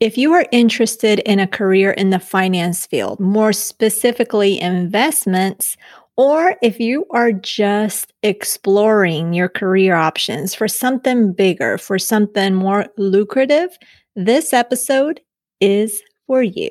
If you are interested in a career in the finance field, more specifically investments, or if you are just exploring your career options for something bigger, for something more lucrative, this episode is for you.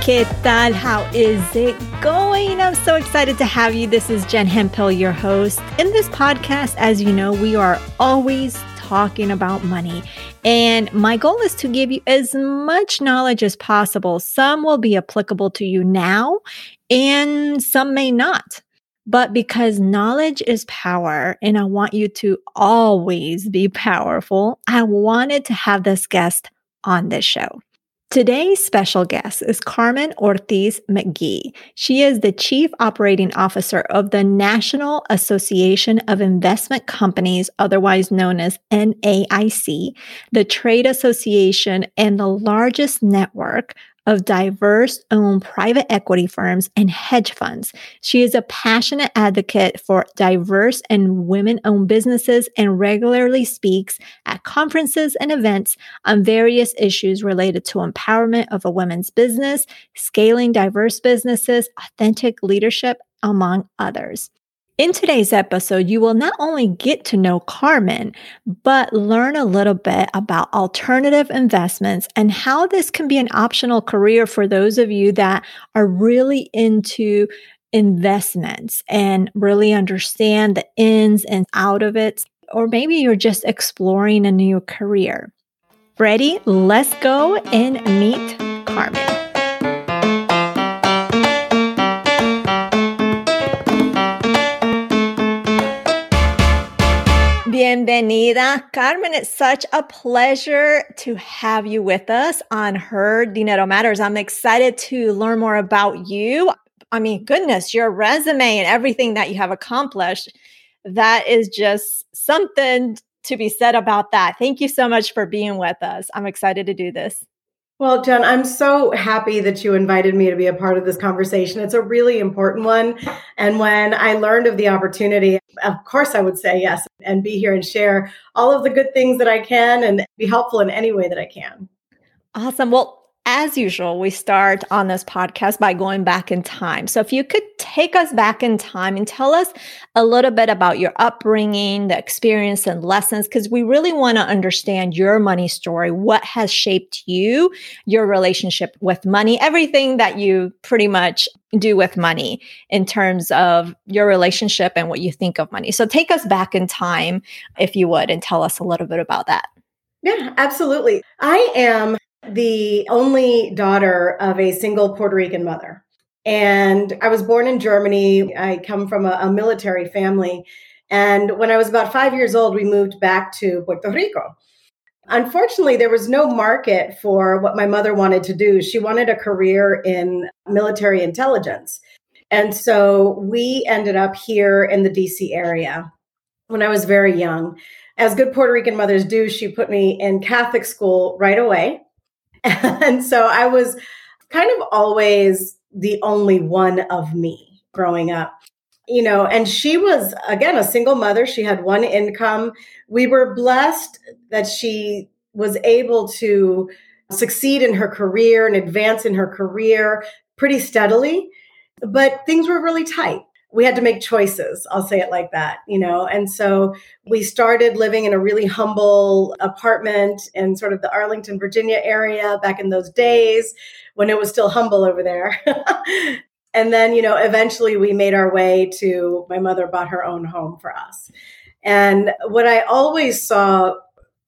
¿Qué tal? How is it going? I'm so excited to have you. This is Jen Hemphill, your host. In this podcast, as you know, we are always talking about money. And my goal is to give you as much knowledge as possible. Some will be applicable to you now, and some may not. But because knowledge is power, and I want you to always be powerful, I wanted to have this guest on this show. Today's special guest is Carmen Ortiz McGhee. She is the Chief Operating Officer of the National Association of Investment Companies, otherwise known as NAIC, the trade association and the largest network of diverse owned private equity firms and hedge funds. She is a passionate advocate for diverse and women owned businesses and regularly speaks at conferences and events on various issues related to empowerment of a women's business, scaling diverse businesses, authentic leadership, among others. In today's episode, you will not only get to know Carmen, but learn a little bit about alternative investments and how this can be an optional career for those of you that are really into investments and really understand the ins and out of it. Or maybe you're just exploring a new career. Ready? Let's go and meet Carmen. Bienvenida, Carmen. It's such a pleasure to have you with us on Her Dinero Matters. I'm excited to learn more about you. I mean, goodness, your resume and everything that you have accomplished, that is just something to be said about that. Thank you so much for being with us. I'm excited to do this. Well, Jen, I'm so happy that you invited me to be a part of this conversation. It's a really important one. And when I learned of the opportunity, of course, I would say yes and be here and share all of the good things that I can and be helpful in any way that I can. Awesome. Well, as usual, we start on this podcast by going back in time. So, if you could take us back in time and tell us a little bit about your upbringing, the experience, and lessons, because we really want to understand your money story. What has shaped you, your relationship with money, everything that you pretty much do with money in terms of your relationship and what you think of money. So, take us back in time, if you would, and tell us a little bit about that. Yeah, absolutely. I am the only daughter of a single Puerto Rican mother. And I was born in Germany. I come from a, a, military family. And when I was about five years old, we moved back to Puerto Rico. Unfortunately, there was no market for what my mother wanted to do. She wanted a career in military intelligence. And so we ended up here in the DC area when I was very young. As good Puerto Rican mothers do, she put me in Catholic school right away. And so I was kind of always the only one of me growing up. You know, and she was, again, a single mother. She had one income. We were blessed that she was able to succeed in her career and advance in her career pretty steadily. But things were really tight we had to make choices i'll say it like that you know and so we started living in a really humble apartment in sort of the arlington virginia area back in those days when it was still humble over there and then you know eventually we made our way to my mother bought her own home for us and what i always saw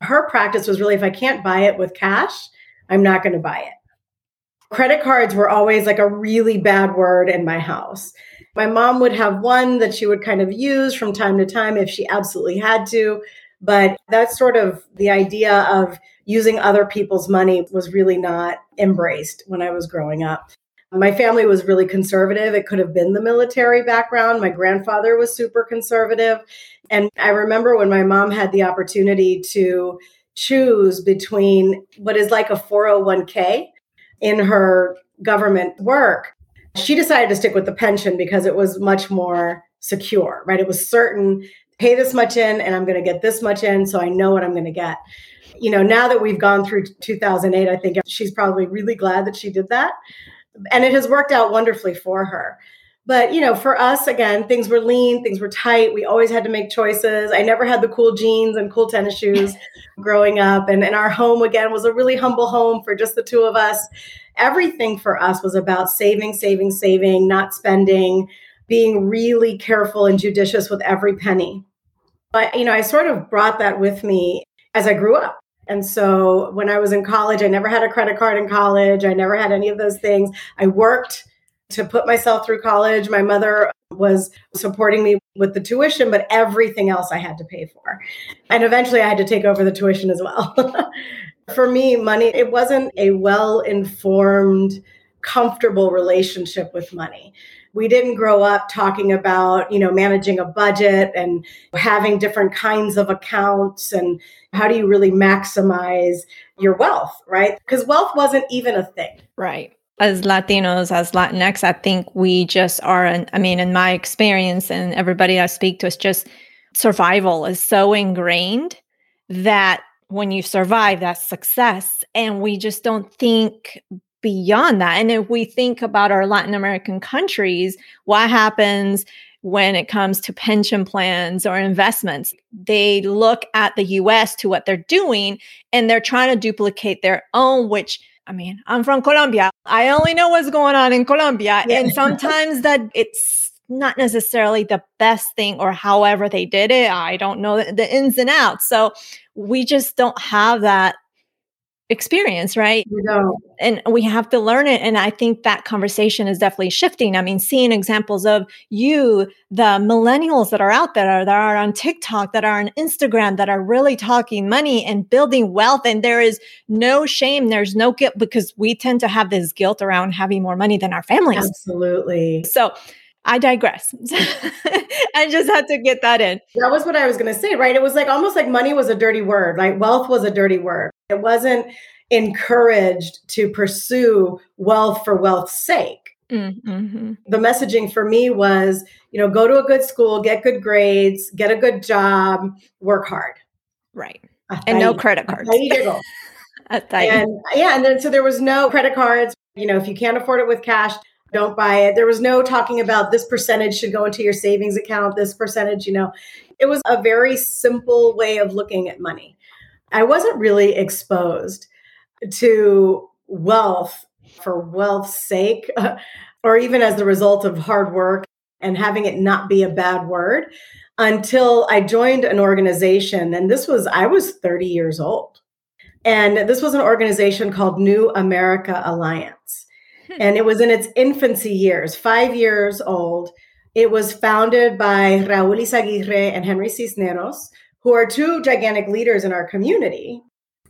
her practice was really if I can't buy it with cash, I'm not going to buy it. Credit cards were always like a really bad word in my house. My mom would have one that she would kind of use from time to time if she absolutely had to. But that's sort of the idea of using other people's money was really not embraced when I was growing up. My family was really conservative. It could have been the military background. My grandfather was super conservative. And I remember when my mom had the opportunity to choose between what is like a 401k in her government work, she decided to stick with the pension because it was much more secure, right? It was certain pay this much in and I'm going to get this much in so I know what I'm going to get. You know, now that we've gone through 2008, I think she's probably really glad that she did that. And it has worked out wonderfully for her. But, you know, for us, again, things were lean, things were tight. We always had to make choices. I never had the cool jeans and cool tennis shoes growing up. And, and our home, again, was a really humble home for just the two of us. Everything for us was about saving, saving, saving, not spending, being really careful and judicious with every penny. But, you know, I sort of brought that with me as I grew up. And so when I was in college, I never had a credit card in college. I never had any of those things. I worked to put myself through college. My mother was supporting me with the tuition, but everything else I had to pay for. And eventually I had to take over the tuition as well. for me, money, it wasn't a well informed, comfortable relationship with money. We didn't grow up talking about, you know, managing a budget and having different kinds of accounts and how do you really maximize your wealth, right? Because wealth wasn't even a thing. Right as Latinos, as Latinx, I think we just are, I mean, in my experience and everybody I speak to, it's just survival is so ingrained that when you survive, that's success. And we just don't think beyond that. And if we think about our Latin American countries, what happens when it comes to pension plans or investments? They look at the US to what they're doing and they're trying to duplicate their own, which I mean, I'm from Colombia. I only know what's going on in Colombia. Yeah. And sometimes that it's not necessarily the best thing or however they did it. I don't know the, the ins and outs. So we just don't have that experience, right? No. And we have to learn it. And I think that conversation is definitely shifting. I mean, seeing examples of you, the millennials that are out there, that are on TikTok, that are on Instagram, that are really talking money and building wealth. And there is no shame, there's no guilt because we tend to have this guilt around having more money than our families. Absolutely. So I digress. I just had to get that in. That was what I was going to say, right? It was like almost like money was a dirty word, like wealth was a dirty word. It wasn't encouraged to pursue wealth for wealth's sake. Mm-hmm. The messaging for me was, you know, go to a good school, get good grades, get a good job, work hard. Right. and no credit cards. and yeah, and then so there was no credit cards. You know, if you can't afford it with cash, don't buy it. There was no talking about this percentage should go into your savings account, this percentage, you know. It was a very simple way of looking at money. I wasn't really exposed to wealth for wealth's sake, or even as the result of hard work and having it not be a bad word until I joined an organization. And this was, I was 30 years old. And this was an organization called New America Alliance. Hmm. And it was in its infancy years, five years old. It was founded by Raul Yzaguirre and Henry Cisneros, who are two gigantic leaders in our community.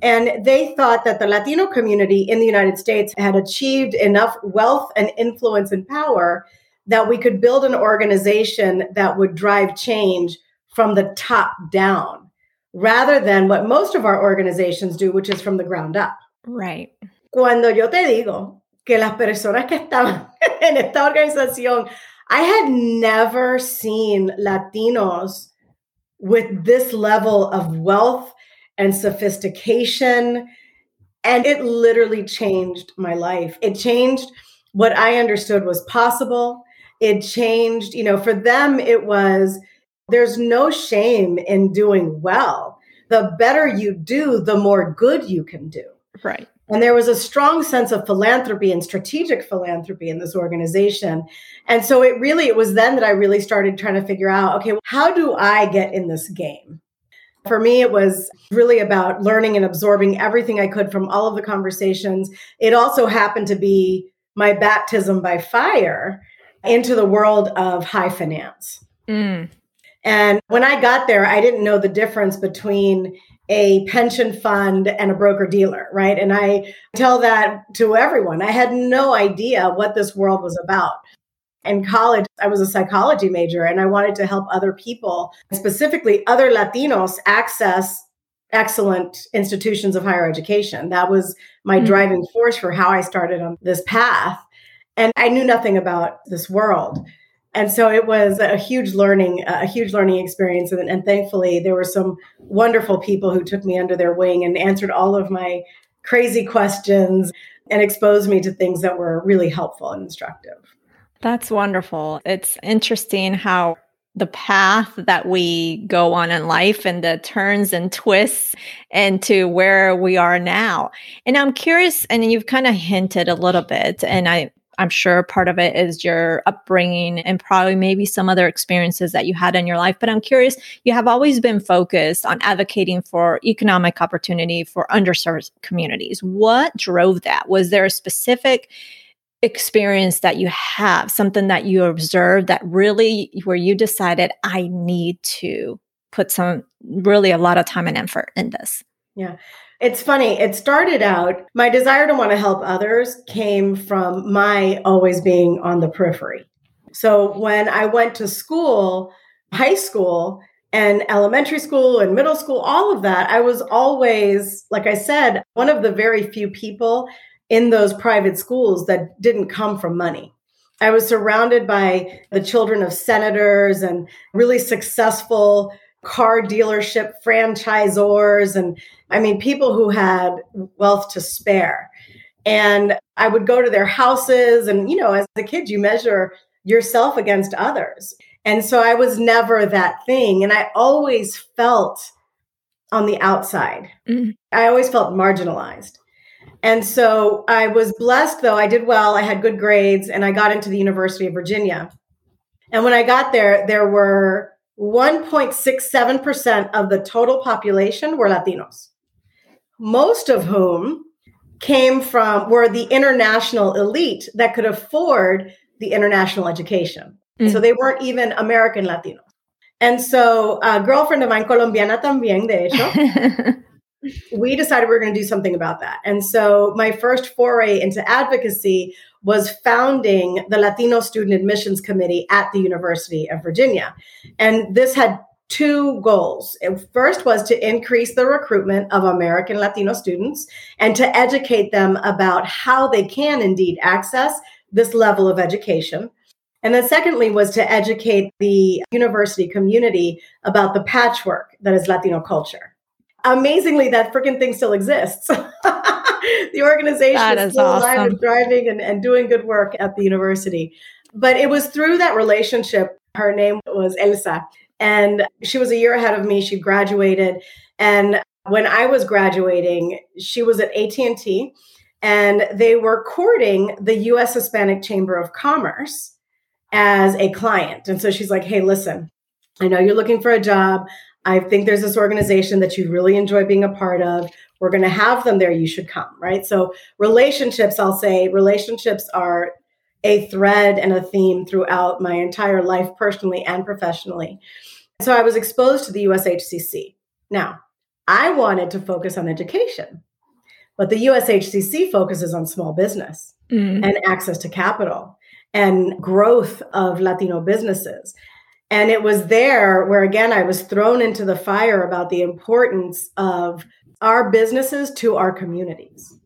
And they thought that the Latino community in the United States had achieved enough wealth and influence and power that we could build an organization that would drive change from the top down rather than what most of our organizations do, which is from the ground up. Right. Cuando yo te digo que las personas que estaban en esta organización, I had never seen Latinos with this level of wealth and sophistication. And it literally changed my life. It changed what I understood was possible. It changed, you know, for them, it was there's no shame in doing well. The better you do, the more good you can do. Right. And there was a strong sense of philanthropy and strategic philanthropy in this organization. And so it really, it was then that I really started trying to figure out okay, how do I get in this game? For me, it was really about learning and absorbing everything I could from all of the conversations. It also happened to be my baptism by fire into the world of high finance. Mm. And when I got there, I didn't know the difference between a pension fund and a broker dealer, right? And I tell that to everyone. I had no idea what this world was about. In college, I was a psychology major and I wanted to help other people, specifically other Latinos, access excellent institutions of higher education. That was my mm-hmm. driving force for how I started on this path. And I knew nothing about this world. And so it was a huge learning, uh, a huge learning experience. And, and thankfully, there were some wonderful people who took me under their wing and answered all of my crazy questions and exposed me to things that were really helpful and instructive. That's wonderful. It's interesting how the path that we go on in life and the turns and twists into where we are now. And I'm curious, and you've kind of hinted a little bit, and I I'm sure part of it is your upbringing and probably maybe some other experiences that you had in your life. But I'm curious, you have always been focused on advocating for economic opportunity for underserved communities. What drove that? Was there a specific experience that you have, something that you observed that really where you decided, I need to put some really a lot of time and effort in this? Yeah. It's funny. It started out, my desire to want to help others came from my always being on the periphery. So when I went to school, high school, and elementary school and middle school, all of that, I was always, like I said, one of the very few people in those private schools that didn't come from money. I was surrounded by the children of senators and really successful car dealership franchisors and I mean people who had wealth to spare. And I would go to their houses and you know as a kid you measure yourself against others. And so I was never that thing and I always felt on the outside. Mm. I always felt marginalized. And so I was blessed though I did well, I had good grades and I got into the University of Virginia. And when I got there there were 1.67% of the total population were Latinos, most of whom came from, were the international elite that could afford the international education. Mm. So they weren't even American Latinos. And so a girlfriend of mine, colombiana también, de hecho, we decided we were going to do something about that. And so my first foray into advocacy was founding the Latino Student Admissions Committee at the University of Virginia. And this had two goals. First was to increase the recruitment of American Latino students and to educate them about how they can indeed access this level of education. And then, secondly, was to educate the university community about the patchwork that is Latino culture. Amazingly, that freaking thing still exists. the organization that is, is still awesome. alive and thriving and, and doing good work at the university. But it was through that relationship. Her name was Elsa, and she was a year ahead of me. She graduated, and when I was graduating, she was at AT and T, and they were courting the U.S. Hispanic Chamber of Commerce as a client. And so she's like, "Hey, listen, I know you're looking for a job. I think there's this organization that you really enjoy being a part of. We're going to have them there. You should come, right? So, relationships, I'll say, relationships are a thread and a theme throughout my entire life, personally and professionally. So, I was exposed to the USHCC. Now, I wanted to focus on education, but the USHCC focuses on small business mm. and access to capital and growth of Latino businesses. And it was there where, again, I was thrown into the fire about the importance of our businesses to our communities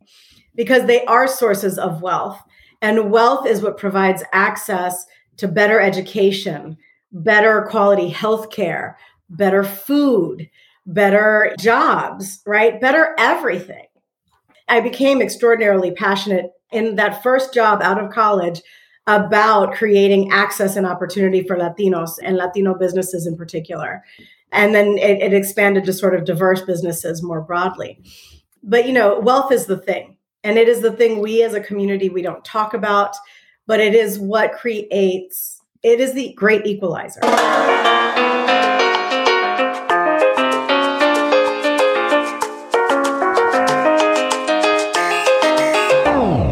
because they are sources of wealth. And wealth is what provides access to better education, better quality health care, better food, better jobs, right? Better everything. I became extraordinarily passionate in that first job out of college about creating access and opportunity for Latinos and Latino businesses in particular and then it, it expanded to sort of diverse businesses more broadly. But you know wealth is the thing and it is the thing we as a community we don't talk about but it is what creates it is the great equalizer.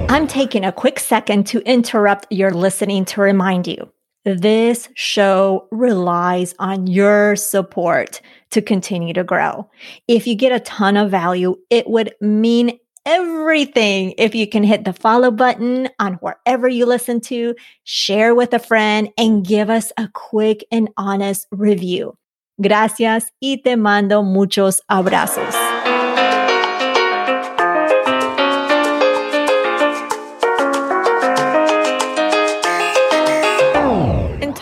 I'm taking a quick second to interrupt your listening to remind you this show relies on your support to continue to grow. If you get a ton of value, it would mean everything if you can hit the follow button on wherever you listen to, share with a friend, and give us a quick and honest review. Gracias y te mando muchos abrazos.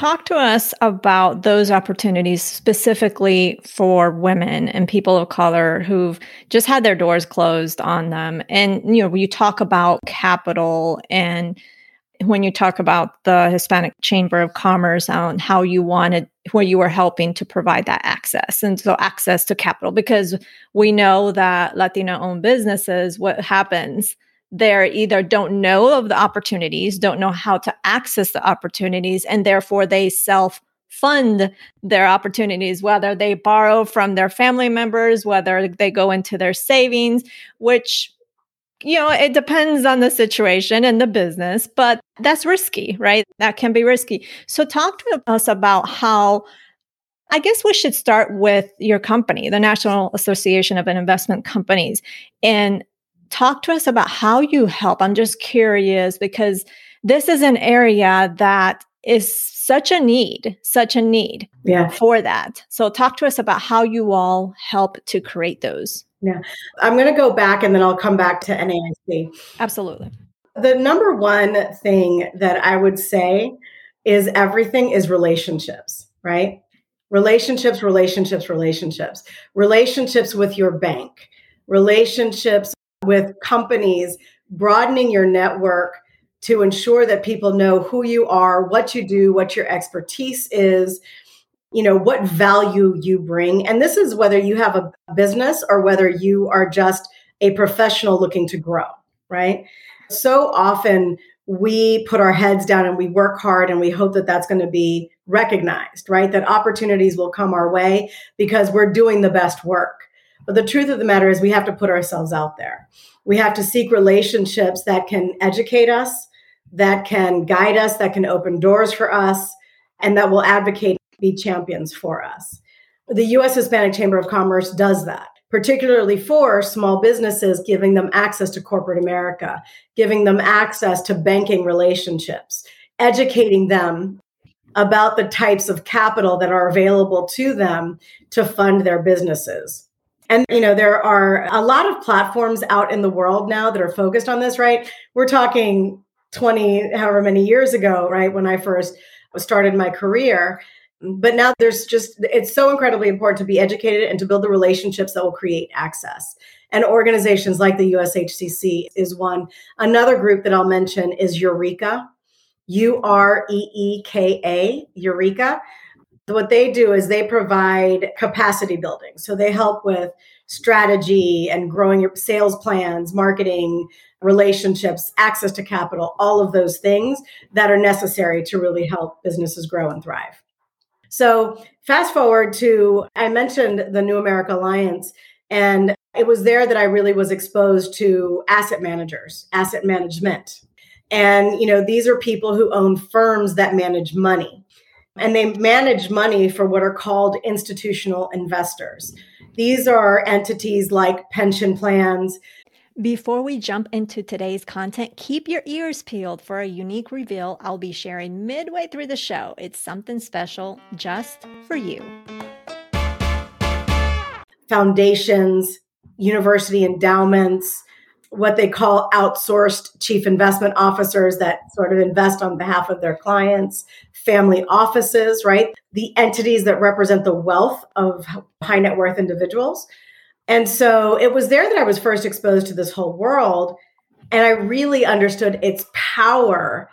Talk to us about those opportunities specifically for women and people of color who've just had their doors closed on them. And, you know, you talk about capital and when you talk about the Hispanic Chamber of Commerce and how you wanted, where you were helping to provide that access. And so access to capital, because we know that Latino owned businesses, what happens they either don't know of the opportunities, don't know how to access the opportunities, and therefore they self fund their opportunities, whether they borrow from their family members, whether they go into their savings, which you know, it depends on the situation and the business, but that's risky, right? That can be risky. So, talk to us about how I guess we should start with your company, the National Association of Investment Companies, and talk to us about how you help. I'm just curious because this is an area that is such a need, such a need yeah. for that. So talk to us about how you all help to create those. Yeah. I'm going to go back and then I'll come back to NAIC. Absolutely. The number one thing that I would say is everything is relationships, right? Relationships, relationships, relationships. Relationships with your bank, relationships with companies, broadening your network to ensure that people know who you are, what you do, what your expertise is, you know, what value you bring. And this is whether you have a business or whether you are just a professional looking to grow, right? So often we put our heads down and we work hard and we hope that that's going to be recognized, right? That opportunities will come our way because we're doing the best work. But the truth of the matter is, we have to put ourselves out there. We have to seek relationships that can educate us, that can guide us, that can open doors for us, and that will advocate, be champions for us. The US Hispanic Chamber of Commerce does that, particularly for small businesses, giving them access to corporate America, giving them access to banking relationships, educating them about the types of capital that are available to them to fund their businesses. And, you know, there are a lot of platforms out in the world now that are focused on this, right? We're talking 20, however many years ago, right? When I first started my career. But now there's just, it's so incredibly important to be educated and to build the relationships that will create access. And organizations like the USHCC is one. Another group that I'll mention is Ureeka, U R E E K A, Ureeka what they do is they provide capacity building. So they help with strategy and growing your sales plans, marketing, relationships, access to capital, all of those things that are necessary to really help businesses grow and thrive. So, fast forward to I mentioned the New America Alliance, and it was there that I really was exposed to asset managers, asset management. And, you know, these are people who own firms that manage money and they manage money for what are called institutional investors. These are entities like pension plans. Before we jump into today's content, keep your ears peeled for a unique reveal I'll be sharing midway through the show. It's something special just for you. Foundations, university endowments, what they call outsourced chief investment officers that sort of invest on behalf of their clients, family offices, right? The entities that represent the wealth of high net worth individuals. And so it was there that I was first exposed to this whole world. And I really understood its power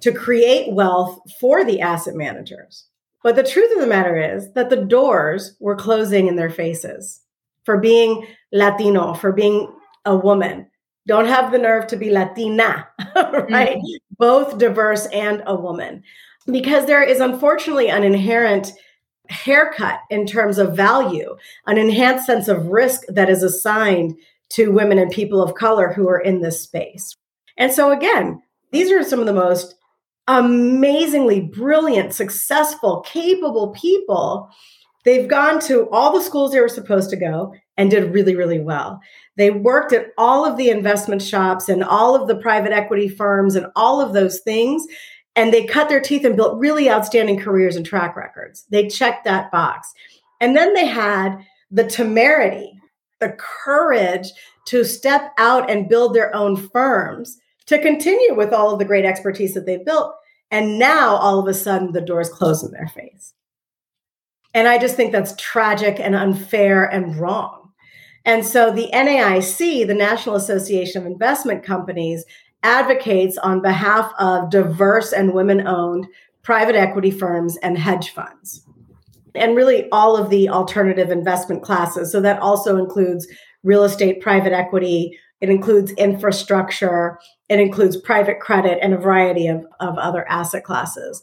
to create wealth for the asset managers. But the truth of the matter is that the doors were closing in their faces for being Latino, for being a woman, don't have the nerve to be Latina, right? Mm-hmm. Both diverse and a woman. Because there is unfortunately an inherent haircut in terms of value, an enhanced sense of risk that is assigned to women and people of color who are in this space. And so, again, these are some of the most amazingly brilliant, successful, capable people. They've gone to all the schools they were supposed to go and did really, really well. They worked at all of the investment shops and all of the private equity firms and all of those things. And they cut their teeth and built really outstanding careers and track records. They checked that box. And then they had the temerity, the courage to step out and build their own firms to continue with all of the great expertise that they've built. And now all of a sudden the doors close in their face. And I just think that's tragic and unfair and wrong. And so the NAIC, the National Association of Investment Companies, advocates on behalf of diverse and women owned private equity firms and hedge funds. And really all of the alternative investment classes. So that also includes real estate, private equity, it includes infrastructure, it includes private credit, and a variety of, of other asset classes.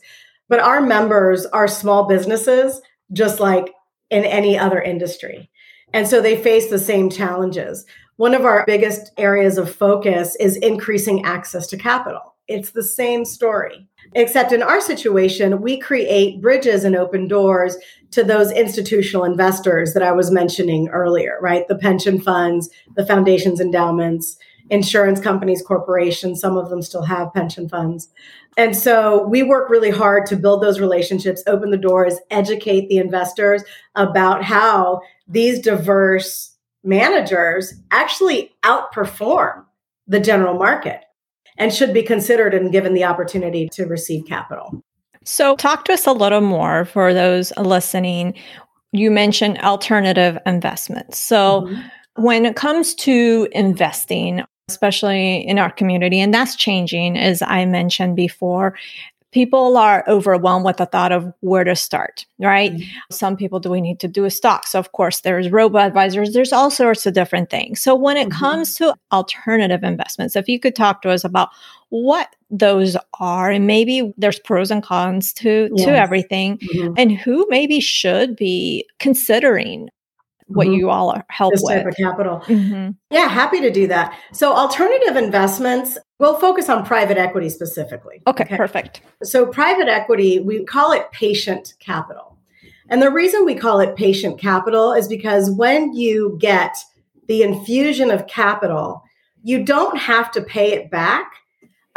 But our members are small businesses, just like in any other industry. And so they face the same challenges. One of our biggest areas of focus is increasing access to capital. It's the same story. Except in our situation, we create bridges and open doors to those institutional investors that I was mentioning earlier, right? The pension funds, the foundations, endowments, insurance companies, corporations, some of them still have pension funds. And so we work really hard to build those relationships, open the doors, educate the investors about how these diverse managers actually outperform the general market and should be considered and given the opportunity to receive capital. So, talk to us a little more for those listening. You mentioned alternative investments. So, mm-hmm. when it comes to investing, especially in our community, and that's changing, as I mentioned before, people are overwhelmed with the thought of where to start, right? Mm-hmm. Some people do we need to do a stock? So of course there's robo advisors, there's all sorts of different things. So when it mm-hmm. comes to alternative investments, if you could talk to us about what those are and maybe there's pros and cons to yes. to everything mm-hmm. and who maybe should be considering what mm-hmm. you all help this with. type of capital. Mm-hmm. Yeah, happy to do that. So, alternative investments, we'll focus on private equity specifically. Okay, okay, perfect. So, private equity, we call it patient capital. And the reason we call it patient capital is because when you get the infusion of capital, you don't have to pay it back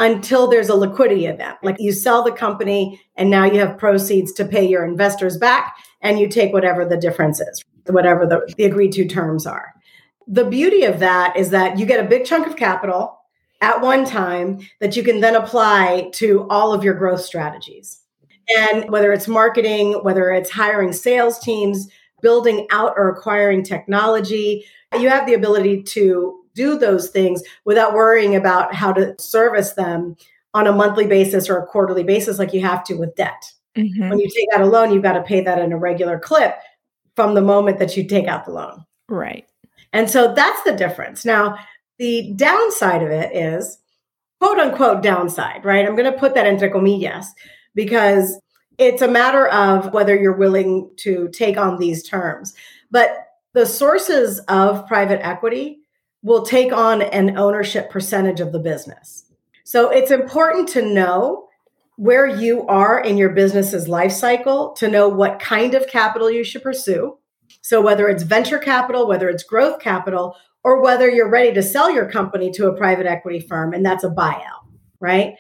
until there's a liquidity event. Like you sell the company and now you have proceeds to pay your investors back and you take whatever the difference is whatever the, the agreed to terms are. The beauty of that is that you get a big chunk of capital at one time that you can then apply to all of your growth strategies. And whether it's marketing, whether it's hiring sales teams, building out or acquiring technology, you have the ability to do those things without worrying about how to service them on a monthly basis or a quarterly basis like you have to with debt. Mm-hmm. When you take out a loan, you've got to pay that in a regular clip from the moment that you take out the loan. Right. And so that's the difference. Now, the downside of it is quote unquote downside, right? I'm going to put that entre comillas because it's a matter of whether you're willing to take on these terms. But the sources of private equity will take on an ownership percentage of the business. So it's important to know where you are in your business's life cycle to know what kind of capital you should pursue. So, whether it's venture capital, whether it's growth capital, or whether you're ready to sell your company to a private equity firm and that's a buyout, right?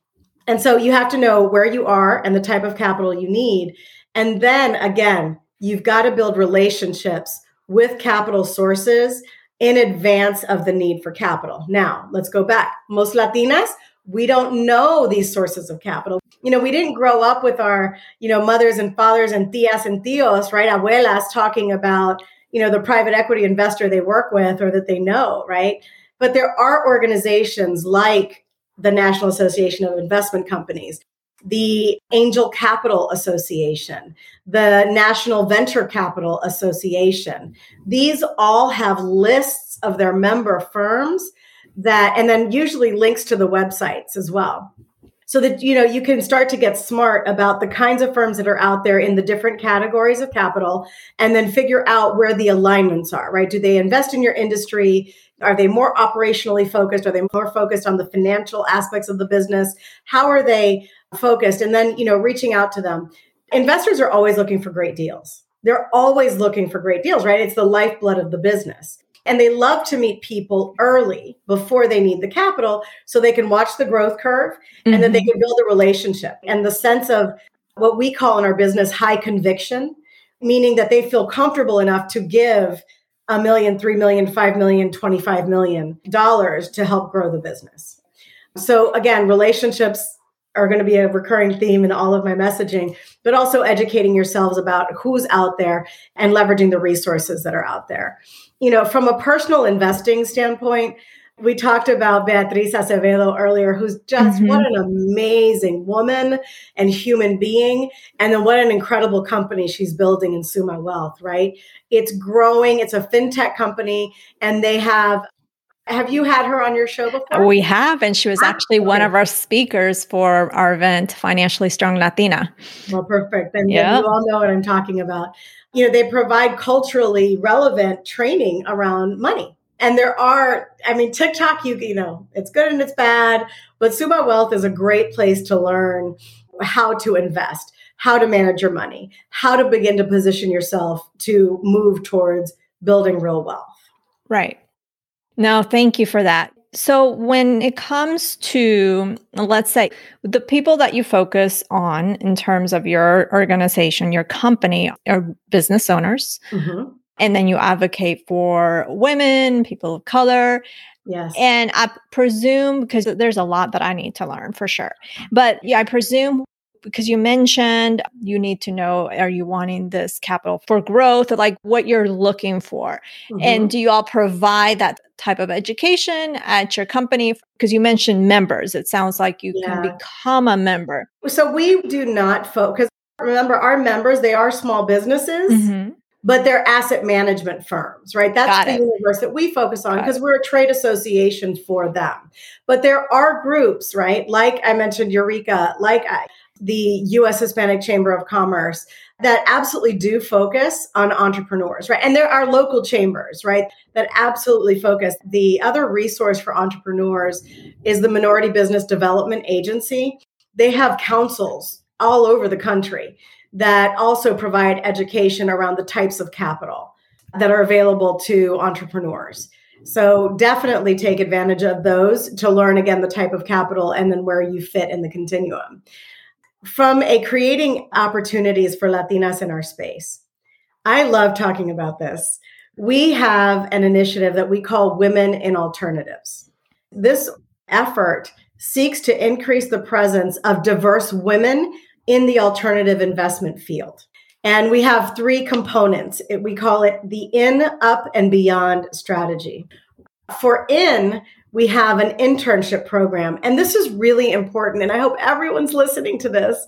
And so you have to know where you are and the type of capital you need. And then again, you've got to build relationships with capital sources in advance of the need for capital. Now, let's go back. Most Latinas, we don't know these sources of capital. You know, we didn't grow up with our, you know, mothers and fathers and tias and tios, right? Abuelas talking about, you know, the private equity investor they work with or that they know, right? But there are organizations like the National Association of Investment Companies, the Angel Capital Association, the National Venture Capital Association. These all have lists of their member firms that and then usually links to the websites as well so that you know you can start to get smart about the kinds of firms that are out there in the different categories of capital and then figure out where the alignments are right do they invest in your industry Are they more operationally focused? Are they more focused on the financial aspects of the business? How are they focused? And then, you know, reaching out to them. Investors are always looking for great deals. They're always looking for great deals, right? It's the lifeblood of the business. And they love to meet people early before they need the capital so they can watch the growth curve mm-hmm. and then they can build a relationship and the sense of what we call in our business high conviction, meaning that they feel comfortable enough to give a million, three million, five million, 25 million dollars to help grow the business. So again, relationships are going to be a recurring theme in all of my messaging, but also educating yourselves about who's out there and leveraging the resources that are out there. You know, from a personal investing standpoint, we talked about Beatriz Acevedo earlier, who's just mm-hmm. what an amazing woman and human being. And then what an incredible company she's building in Suma Wealth, right? It's growing, it's a fintech company, and they have. Have you had her on your show before? We have, and she was actually okay. one of our speakers for our event, Financially Strong Latina. Well, perfect. And yeah. you all know what I'm talking about. You know, they provide culturally relevant training around money and there are, I mean, TikTok, you, you know, it's good and it's bad, but Suma Wealth is a great place to learn how to invest, how to manage your money, how to begin to position yourself to move towards building real wealth. Right. No, thank you for that. So, when it comes to, let's say, the people that you focus on in terms of your organization, your company, are business owners, mm-hmm and then you advocate for women, people of color. Yes. And I presume because there's a lot that I need to learn for sure. But yeah, I presume because you mentioned you need to know are you wanting this capital for growth or like what you're looking for mm-hmm. and do you all provide that type of education at your company because you mentioned members it sounds like you yeah. can become a member so we do not focus remember our members they are small businesses mm-hmm but they're asset management firms, right? That's Got the it. universe that we focus on because we're a trade association for them. But there are groups, right? Like I mentioned, Ureeka, like I, the US Hispanic Chamber of Commerce that absolutely do focus on entrepreneurs, right? And there are local chambers, right, that absolutely focus. The other resource for entrepreneurs is the Minority Business Development Agency. They have councils all over the country that also provide education around the types of capital that are available to entrepreneurs. So definitely take advantage of those to learn again the type of capital and then where you fit in the continuum. From a creating opportunities for Latinas in our space, I love talking about this. We have an initiative that we call Women in Alternatives. This effort seeks to increase the presence of diverse women in the alternative investment field. And we have three components. We call it the in, up, and beyond strategy. For in, we have an internship program. And this is really important. And I hope everyone's listening to this.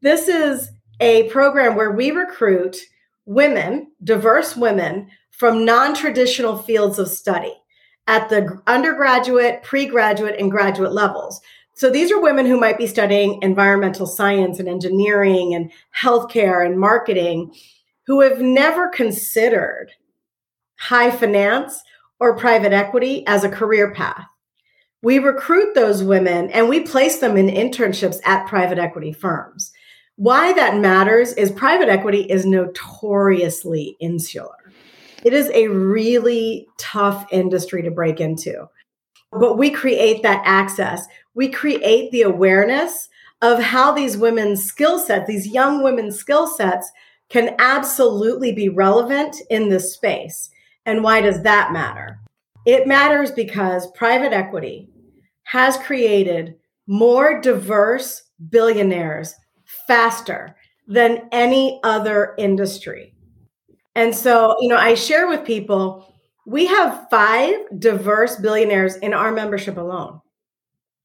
This is a program where we recruit women, diverse women from non traditional fields of study at the undergraduate, pre graduate, and graduate levels. So these are women who might be studying environmental science and engineering and healthcare and marketing who have never considered high finance or private equity as a career path. We recruit those women and we place them in internships at private equity firms. Why that matters is private equity is notoriously insular. It is a really tough industry to break into. But we create that access we create the awareness of how these women's skill sets, these young women's skill sets, can absolutely be relevant in this space. And why does that matter? It matters because private equity has created more diverse billionaires faster than any other industry. And so, you know, I share with people we have five diverse billionaires in our membership alone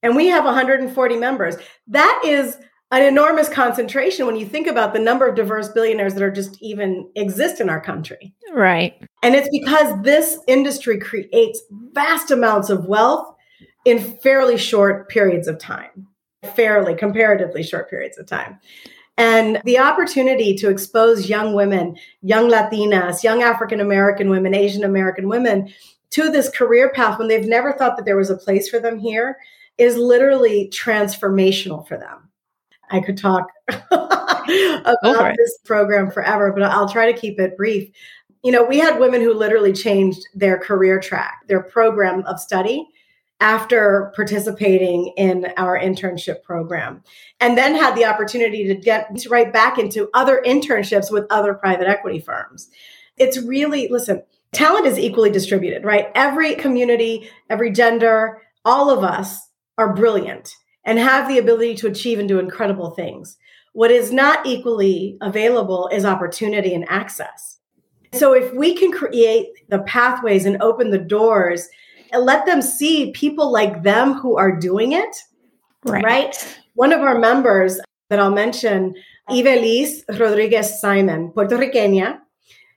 and we have 140 members. That is an enormous concentration when you think about the number of diverse billionaires that are just even exist in our country. Right. And it's because this industry creates vast amounts of wealth in fairly short periods of time, fairly, comparatively short periods of time. And the opportunity to expose young women, young Latinas, young African American women, Asian American women to this career path when they've never thought that there was a place for them here is literally transformational for them. I could talk about this program forever, but I'll try to keep it brief. You know, we had women who literally changed their career track, their program of study after participating in our internship program and then had the opportunity to get right back into other internships with other private equity firms. It's really, listen, talent is equally distributed, right? Every community, every gender, all of us are brilliant and have the ability to achieve and do incredible things. What is not equally available is opportunity and access. So if we can create the pathways and open the doors and let them see people like them who are doing it, right? right? One of our members that I'll mention, Ivelisse Rodriguez Simon, Puerto Riqueña,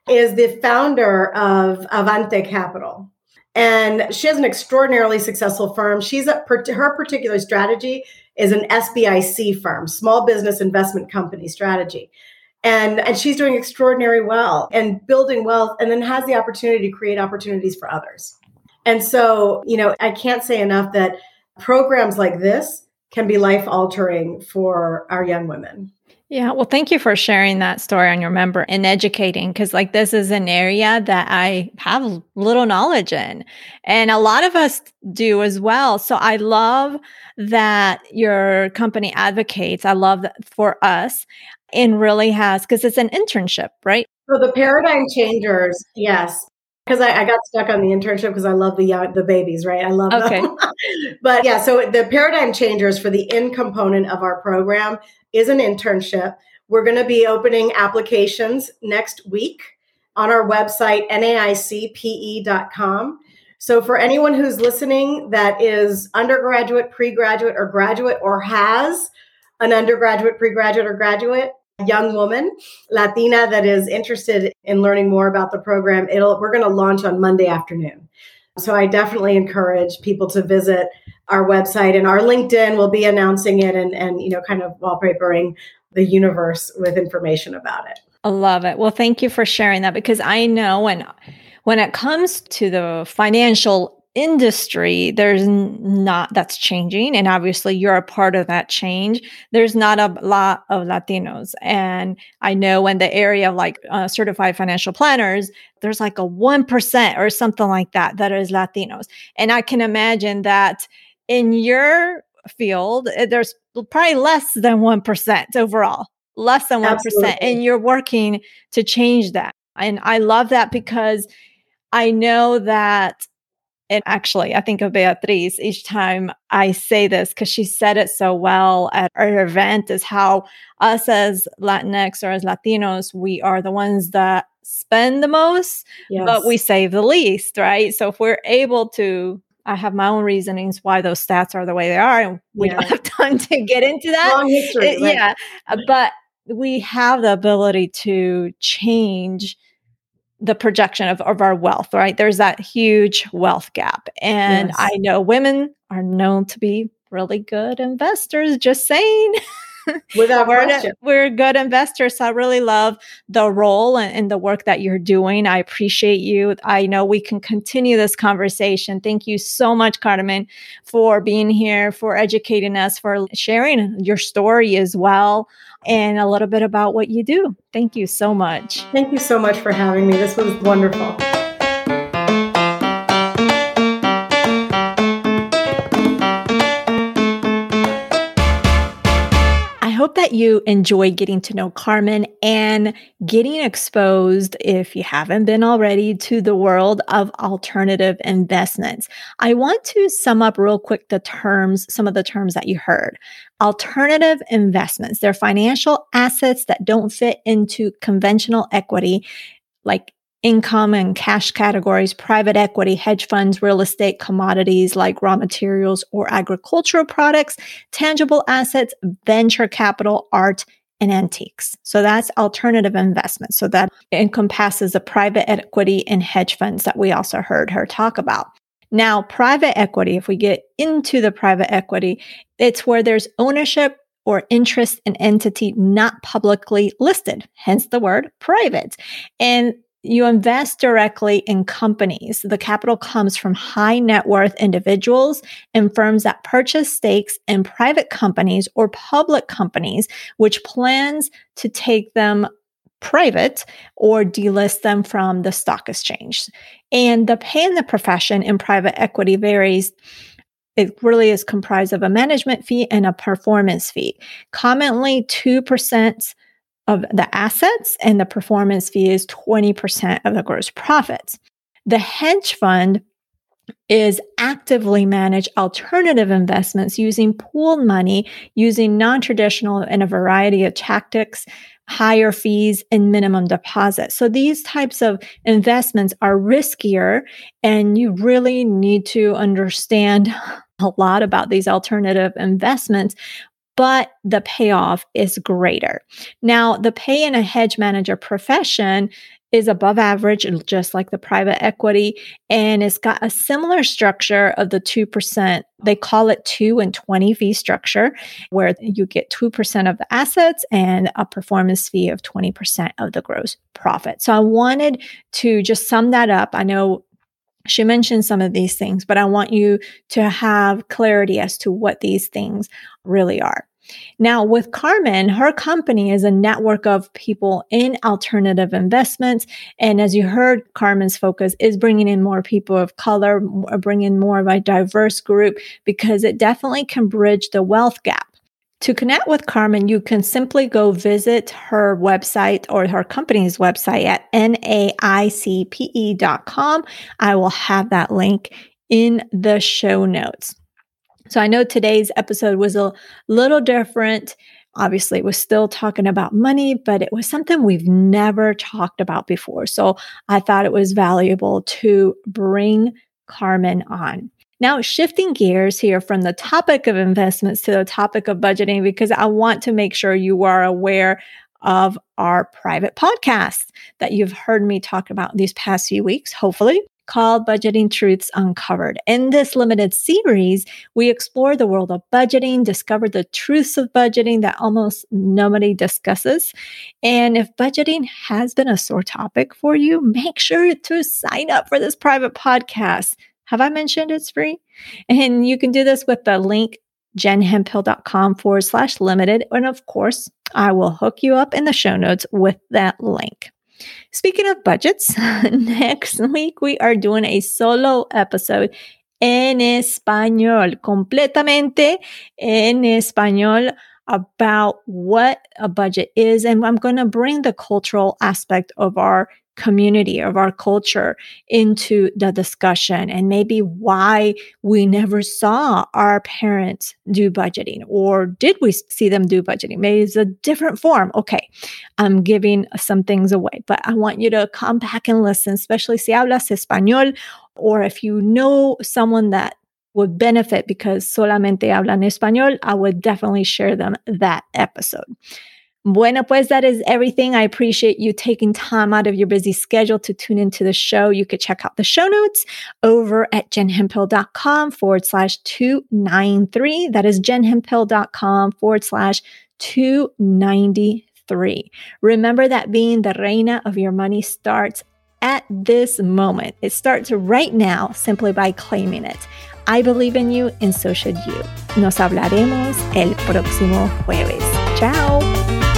is the founder of Avante Capital. And she has an extraordinarily successful firm. She's a, her particular strategy is an SBIC firm, small business investment company strategy. And, and she's doing extraordinary well and building wealth and then has the opportunity to create opportunities for others. And so, you know, I can't say enough that programs like this can be life altering for our young women. Yeah, well, thank you for sharing that story on your member and educating because, like, this is an area that I have little knowledge in, and a lot of us do as well. So I love that your company advocates. I love that for us and really has because it's an internship, right? So the paradigm changers, yes, because I, I, got stuck on the internship because I love the young, the babies, right? I love okay. them. but yeah, so the paradigm changers for the in component of our program is an internship. We're going to be opening applications next week on our website, naicpe.com. So, for anyone who's listening that is undergraduate, pre graduate, or graduate, or has an undergraduate, pre graduate, or graduate, young woman, Latina, that is interested in learning more about the program, it'll, we're going to launch on Monday afternoon. So I definitely encourage people to visit our website and our LinkedIn will be announcing it and, and you know, kind of wallpapering the universe with information about it. I love it. Well, thank you for sharing that because I know when when it comes to the financial industry there's not that's changing and obviously you're a part of that change there's not a lot of latinos and i know in the area of like uh, certified financial planners there's like a 1% or something like that that is latinos and i can imagine that in your field eh, there's probably less than 1% overall less than 1% Absolutely. and you're working to change that and i love that because i know that and actually, I think of Beatriz each time I say this because she said it so well at our event is how us as Latinx or as Latinos, we are the ones that spend the most, yes. but we save the least, right? So if we're able to I have my own reasonings why those stats are the way they are, and we yeah. don't have time to get into that. Long history, it, right. yeah. Uh, but we have the ability to change the projection of, of our wealth, right? There's that huge wealth gap. And yes. I know women are known to be really good investors, just saying. Without we're, question. we're good investors. So I really love the role and, and, the work that you're doing. I appreciate you. I know we can continue this conversation. Thank you so much, Carmen, for being here, for educating us, for sharing your story as well and a little bit about what you do. Thank you so much. Thank you so much for having me. This was wonderful. Hope that you enjoy getting to know Carmen and getting exposed, if you haven't been already, to the world of alternative investments. I want to sum up real quick the terms, some of the terms that you heard. Alternative investments, they're financial assets that don't fit into conventional equity, like income and cash categories, private equity, hedge funds, real estate, commodities like raw materials or agricultural products, tangible assets, venture capital, art, and antiques. So that's alternative investments. So that encompasses the private equity and hedge funds that we also heard her talk about. Now, private equity, if we get into the private equity, it's where there's ownership or interest in entity not publicly listed, hence the word private. And you invest directly in companies. The capital comes from high net worth individuals and firms that purchase stakes in private companies or public companies, which plans to take them private or delist them from the stock exchange. And the pay in the profession in private equity varies it really is comprised of a management fee and a performance fee. Commonly, 2% of the assets and the performance fee is 20% of the gross profits. The hedge fund is actively manage alternative investments using pooled money, using non traditional and a variety of tactics, higher fees, and minimum deposits. So these types of investments are riskier, and you really need to understand a lot about these alternative investments but the payoff is greater. Now, the pay in a hedge manager profession is above average, just like the private equity, and it's got a similar structure of the 2%. They call it 2 and 20 fee structure, where you get 2% of the assets and a performance fee of 20% of the gross profit. So I wanted to just sum that up. I know she mentioned some of these things, but I want you to have clarity as to what these things really are. Now, with Carmen, her company is a network of people in alternative investments. And as you heard, Carmen's focus is bringing in more people of color, bringing more of a diverse group, because it definitely can bridge the wealth gap. To connect with Carmen, you can simply go visit her website or her company's website at naicpe.com. I will have that link in the show notes. So I know today's episode was a little different. Obviously, we're still talking about money, but it was something we've never talked about before. So I thought it was valuable to bring Carmen on. Now, shifting gears here from the topic of investments to the topic of budgeting, because I want to make sure you are aware of our private podcast that you've heard me talk about these past few weeks, hopefully called Budgeting Truths Uncovered. In this limited series, we explore the world of budgeting, discover the truths of budgeting that almost nobody discusses. And if budgeting has been a sore topic for you, make sure to sign up for this private podcast. Have I mentioned it's free? And you can do this with the link jenhemphill.com forward slash limited. And of course, I will hook you up in the show notes with that link. Speaking of budgets, next week we are doing a solo episode en español, completamente en español about what a budget is. And I'm going to bring the cultural aspect of our community of our culture into the discussion and maybe why we never saw our parents do budgeting or did we see them do budgeting maybe it's a different form okay i'm giving some things away but i want you to come back and listen especially si hablas español or if you know someone that would benefit because solamente hablan español, I would definitely share them that episode. Bueno, pues that is everything. I appreciate you taking time out of your busy schedule to tune into the show. You could check out the show notes over at jenhemphill.com forward slash 293. That is jenhemphill.com forward slash 293. Remember that being the reina of your money starts at this moment. It starts right now simply by claiming it. I believe in you and so should you. Nos hablaremos el próximo jueves. Ciao.